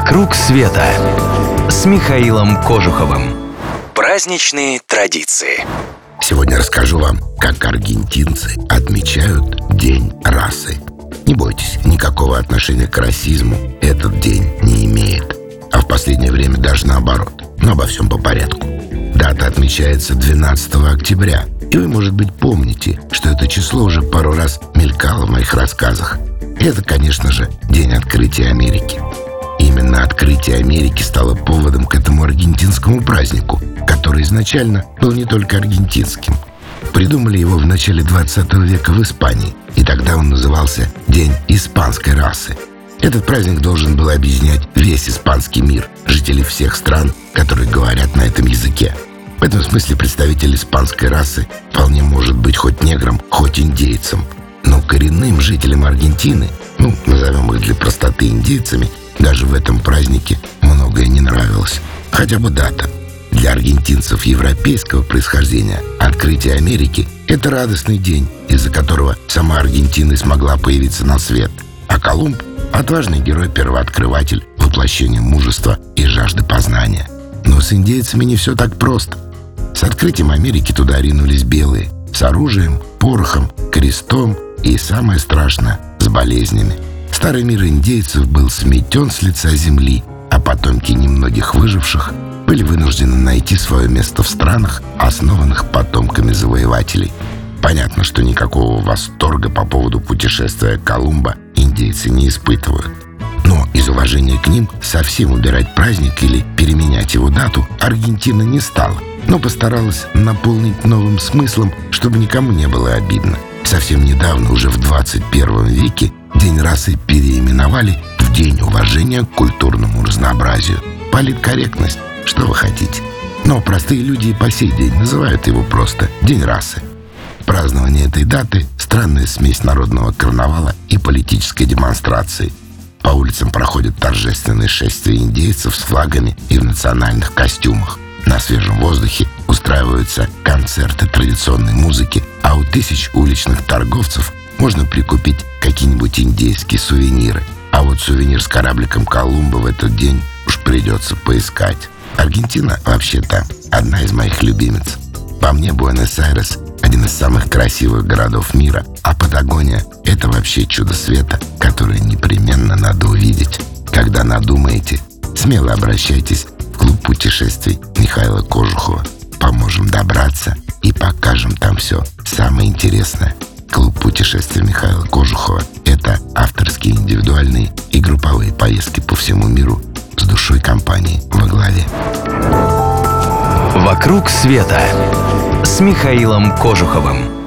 «Вокруг света» с Михаилом Кожуховым. Праздничные традиции. Сегодня расскажу вам, как аргентинцы отмечают День расы. Не бойтесь, никакого отношения к расизму этот день не имеет. А в последнее время даже наоборот. Но обо всем по порядку. Дата отмечается 12 октября. И вы, может быть, помните, что это число уже пару раз мелькало в моих рассказах. Это, конечно же, День открытия Америки. Именно открытие Америки стало поводом к этому аргентинскому празднику, который изначально был не только аргентинским. Придумали его в начале 20 века в Испании, и тогда он назывался День испанской расы. Этот праздник должен был объединять весь испанский мир, жителей всех стран, которые говорят на этом языке. В этом смысле представитель испанской расы вполне может быть хоть негром, хоть индейцем. Но коренным жителям Аргентины, ну, назовем их для простоты индейцами, даже в этом празднике многое не нравилось. Хотя бы дата. Для аргентинцев европейского происхождения открытие Америки – это радостный день, из-за которого сама Аргентина смогла появиться на свет. А Колумб – отважный герой-первооткрыватель, воплощение мужества и жажды познания. Но с индейцами не все так просто. С открытием Америки туда ринулись белые, с оружием, порохом, крестом и, самое страшное, с болезнями – Старый мир индейцев был сметен с лица земли, а потомки немногих выживших были вынуждены найти свое место в странах, основанных потомками завоевателей. Понятно, что никакого восторга по поводу путешествия Колумба индейцы не испытывают. Но из уважения к ним совсем убирать праздник или переменять его дату Аргентина не стала, но постаралась наполнить новым смыслом, чтобы никому не было обидно. Совсем недавно, уже в 21 веке, День расы переименовали в День уважения к культурному разнообразию. Политкорректность, что вы хотите. Но простые люди и по сей день называют его просто День расы. Празднование этой даты – странная смесь народного карнавала и политической демонстрации. По улицам проходят торжественные шествия индейцев с флагами и в национальных костюмах. На свежем воздухе устраиваются концерты традиционной музыки, а у тысяч уличных торговцев можно прикупить какие-нибудь индейские сувениры. А вот сувенир с корабликом Колумба в этот день уж придется поискать. Аргентина, вообще-то, одна из моих любимец. По мне, Буэнос-Айрес – один из самых красивых городов мира, а Патагония – это вообще чудо света, которое непременно надо увидеть. Когда надумаете, смело обращайтесь в клуб путешествий Михаила Кожухова. Поможем добраться и покажем там все самое интересное – Клуб путешествий Михаила Кожухова – это авторские, индивидуальные и групповые поездки по всему миру с душой компании во главе. «Вокруг света» с Михаилом Кожуховым.